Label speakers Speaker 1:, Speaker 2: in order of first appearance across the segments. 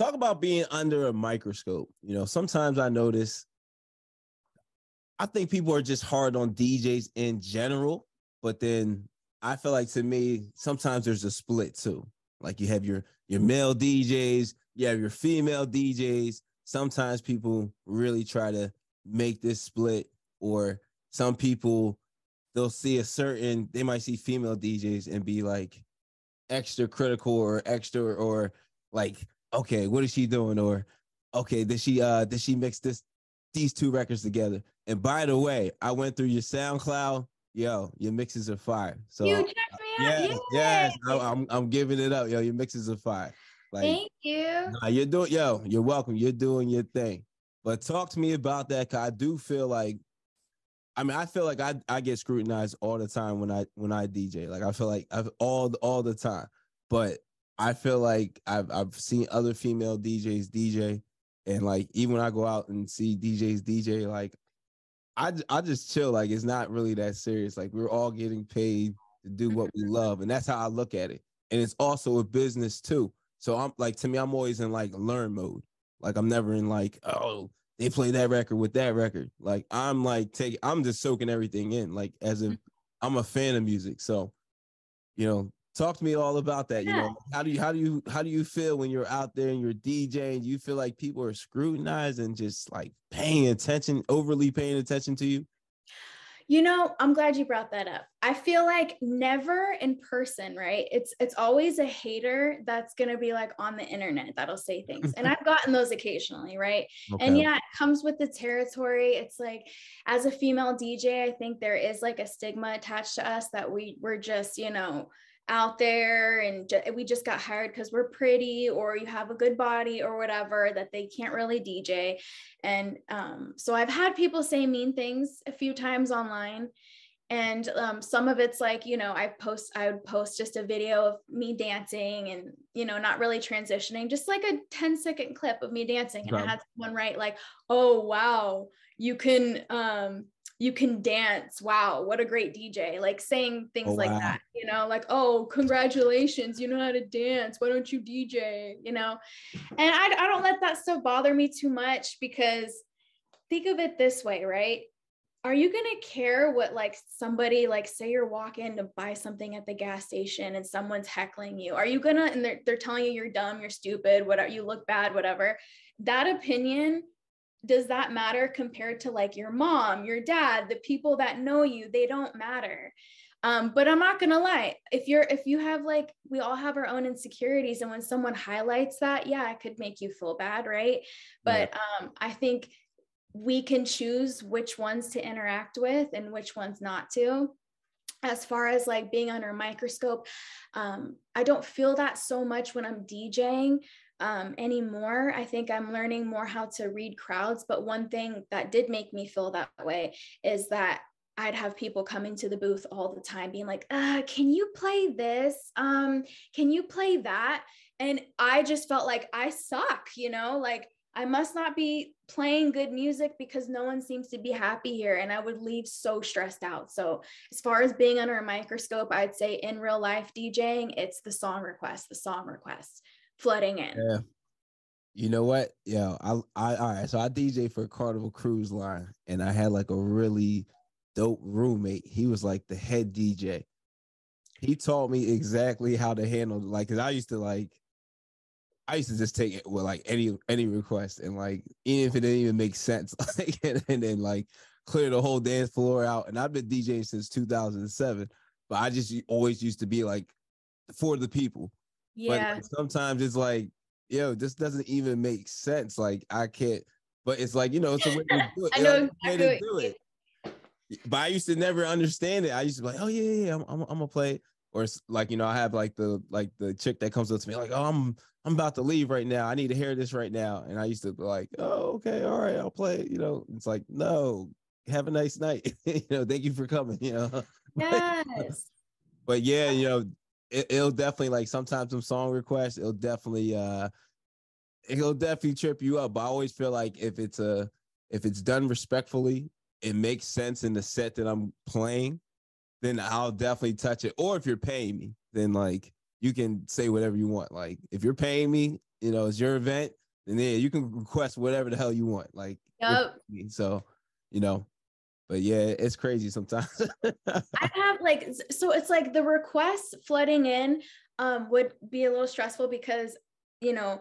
Speaker 1: talk about being under a microscope. You know, sometimes I notice I think people are just hard on DJs in general, but then I feel like to me, sometimes there's a split too. Like you have your your male DJs, you have your female DJs. Sometimes people really try to make this split, or some people they'll see a certain they might see female DJs and be like extra critical or extra or like okay what is she doing or okay did she uh did she mix this these two records together and by the way I went through your SoundCloud yo your mixes are fire so
Speaker 2: You checked me out.
Speaker 1: yes, yes I, I'm I'm giving it up yo your mixes are fire like
Speaker 2: Thank you.
Speaker 1: Nah, you're doing yo, you're welcome. You're doing your thing. But talk to me about that. Cause I do feel like I mean, I feel like I, I get scrutinized all the time when I when I DJ. Like I feel like I've all all the time. But I feel like I've I've seen other female DJs DJ, and like even when I go out and see DJs DJ, like I I just chill. Like it's not really that serious. Like we're all getting paid to do what we mm-hmm. love, and that's how I look at it. And it's also a business too. So I'm like to me, I'm always in like learn mode. Like I'm never in like, oh, they play that record with that record. Like I'm like taking, I'm just soaking everything in. Like as if mm-hmm. I'm a fan of music. So, you know, talk to me all about that. You know, how do you how do you how do you feel when you're out there and you're DJing? You feel like people are scrutinized and just like paying attention, overly paying attention to you?
Speaker 2: You know, I'm glad you brought that up. I feel like never in person, right? It's it's always a hater that's going to be like on the internet that'll say things. And I've gotten those occasionally, right? And yeah, it comes with the territory. It's like as a female DJ, I think there is like a stigma attached to us that we we're just, you know, out there and ju- we just got hired because we're pretty or you have a good body or whatever that they can't really DJ. And um, so I've had people say mean things a few times online. And um, some of it's like, you know, I post, I would post just a video of me dancing and, you know, not really transitioning, just like a 10 second clip of me dancing. And I had someone write like, oh, wow, you can, um, you can dance. Wow, what a great DJ. Like saying things
Speaker 1: Oh,
Speaker 2: like
Speaker 1: wow.
Speaker 2: that, you know, like, oh, congratulations, you know how to dance. Why don't you DJ? You know, and I, I don't let that stuff bother me too much because think of it this way, right? Are you going to care what like somebody like say you're walking to buy something at the gas station and someone's heckling you? Are you going to and they're they're telling you you're dumb, you're stupid, whatever, you look bad, whatever. That opinion does that matter compared to like your mom, your dad, the people that know you? They don't matter. Um, but I'm not gonna lie. If you're if you have like we all have our own insecurities, and when someone highlights that, yeah, it could make you feel bad, right? But um, I think we can choose which ones to interact with and which ones not to. As far as like being under a microscope, um, I don't feel that so much when I'm DJing um, anymore. I think I'm learning more how to read crowds. But one thing that did make me feel that way is that I'd have people coming to the booth all the time being like, uh, can you play this? Um, can you play that? And I just felt like I suck, you know, like I must not be playing good music because no one seems to be happy here. And I would leave so stressed out. So, as far as being under a microscope, I'd say in real life DJing, it's the song request, the song request flooding in.
Speaker 1: Yeah. You know what? Yeah, I I all right. So I DJ for Carnival Cruise Line, and I had like a really dope roommate. He was like the head DJ. He taught me exactly how to handle like because I used to like I used to just take it with like any any request and like even if it didn't even make sense, like and, and then like clear the whole dance floor out. And I've been DJing since 2007, but I just always used to be like for the people. But
Speaker 2: Yeah.
Speaker 1: like, sometimes it's like, yo, this doesn't even make sense. Like I can't, but it's like, you know, it's a way to do it.
Speaker 2: I know
Speaker 1: it's a to do
Speaker 2: you
Speaker 1: it. But I used to never understand it. I used to be like, oh yeah, yeah, yeah I'm, I'm, I'm gonna play. Or it's like, you know, I have like the like the chick that comes up to me like, oh, I'm I'm about to leave right now. I need to hear this right now. And I used to be like, oh, okay, all right, I'll play. You know, it's like, no, have a nice night. you know, thank you for coming. You know.
Speaker 2: Yes.
Speaker 1: but yeah, you know, it, it'll definitely like sometimes some song requests, it'll definitely uh it'll definitely trip you up. But I always feel like if it's a if it's done respectfully, it makes sense in the set that I'm playing, then I'll definitely touch it. Or if you're paying me, then like you can say whatever you want. Like if you're paying me, you know, it's your event, then yeah, you can request whatever the hell you want. Like
Speaker 2: Yep.
Speaker 1: so, you know, but yeah, it's crazy sometimes.
Speaker 2: I have like so it's like the requests flooding in um would be a little stressful because you know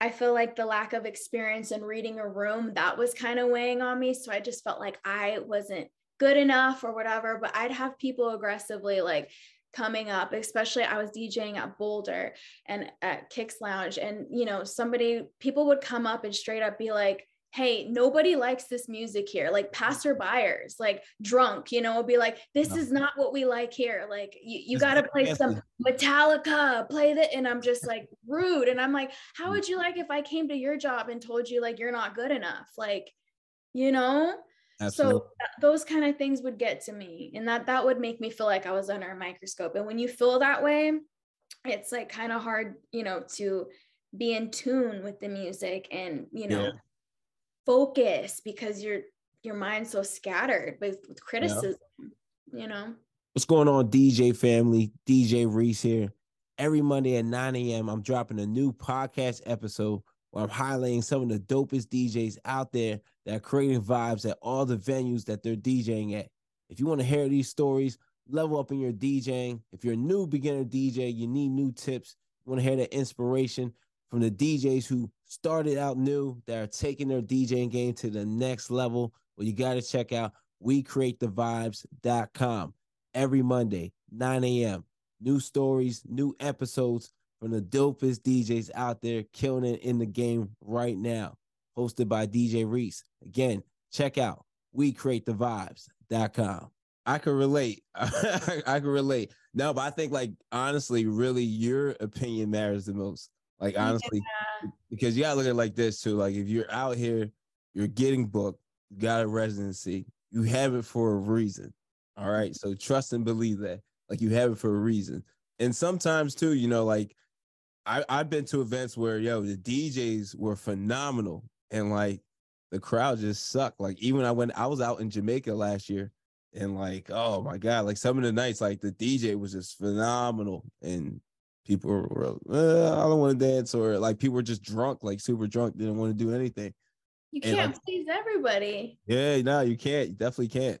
Speaker 2: I feel like the lack of experience in reading a room that was kind of weighing on me so I just felt like I wasn't good enough or whatever but I'd have people aggressively like coming up especially I was DJing at Boulder and at Kicks Lounge and you know somebody people would come up and straight up be like hey nobody likes this music here. Like passer buyers like drunk you know will be like this
Speaker 1: No.
Speaker 2: is not what we like here. Like you, you got to play
Speaker 1: fancy.
Speaker 2: some metallica play that and i'm just like rude and i'm like how mm. would you like if i came to your job and told you like you're not good enough? Like you know
Speaker 1: Absolutely.
Speaker 2: so th- those kind of things would get to me and that that would make me feel like i was under a microscope and when you feel that way it's like kind of hard you know to be in tune with the music and you know
Speaker 1: Yeah.
Speaker 2: focus because your your mind's so scattered with, with criticism you know
Speaker 1: What's going on, DJ family? DJ Reese here. Every Monday at 9 a.m., I'm dropping a new podcast episode where I'm highlighting some of the dopest DJs out there that are creating vibes at all the venues that they're DJing at. If you want to hear these stories, level up in your DJing. If you're a new beginner DJ, you need new tips. You want to hear that inspiration from the DJs who started out new that are taking their DJing game to the next level. Well, you got to check out WeCreateTheVibes.com every Monday, 9 a.m. New stories, new episodes from the dopest DJs out there killing it in the game right now. Hosted by DJ Reese. Again, check out WeCreateTheVibes.com. I can relate. I can relate. No, but I think like honestly, really your opinion matters the most. Like honestly, because you gotta look at it like this too. Like if you're out here, you're getting booked, you got a residency, you have it for a reason. All right. So trust and believe that. Like you have it for a reason. And sometimes too, you know, like I, I've been to events where yo, the DJs were phenomenal and like the crowd just sucked. Like even I went, I was out in Jamaica last year and like, oh my God, like some of the nights, like the DJ was just phenomenal and people were, uh, I don't want to dance or like people were just drunk, like super drunk, didn't want to do anything.
Speaker 2: you
Speaker 1: And,
Speaker 2: can't
Speaker 1: like-
Speaker 2: please everybody
Speaker 1: Yeah, no, you can't. You definitely can't.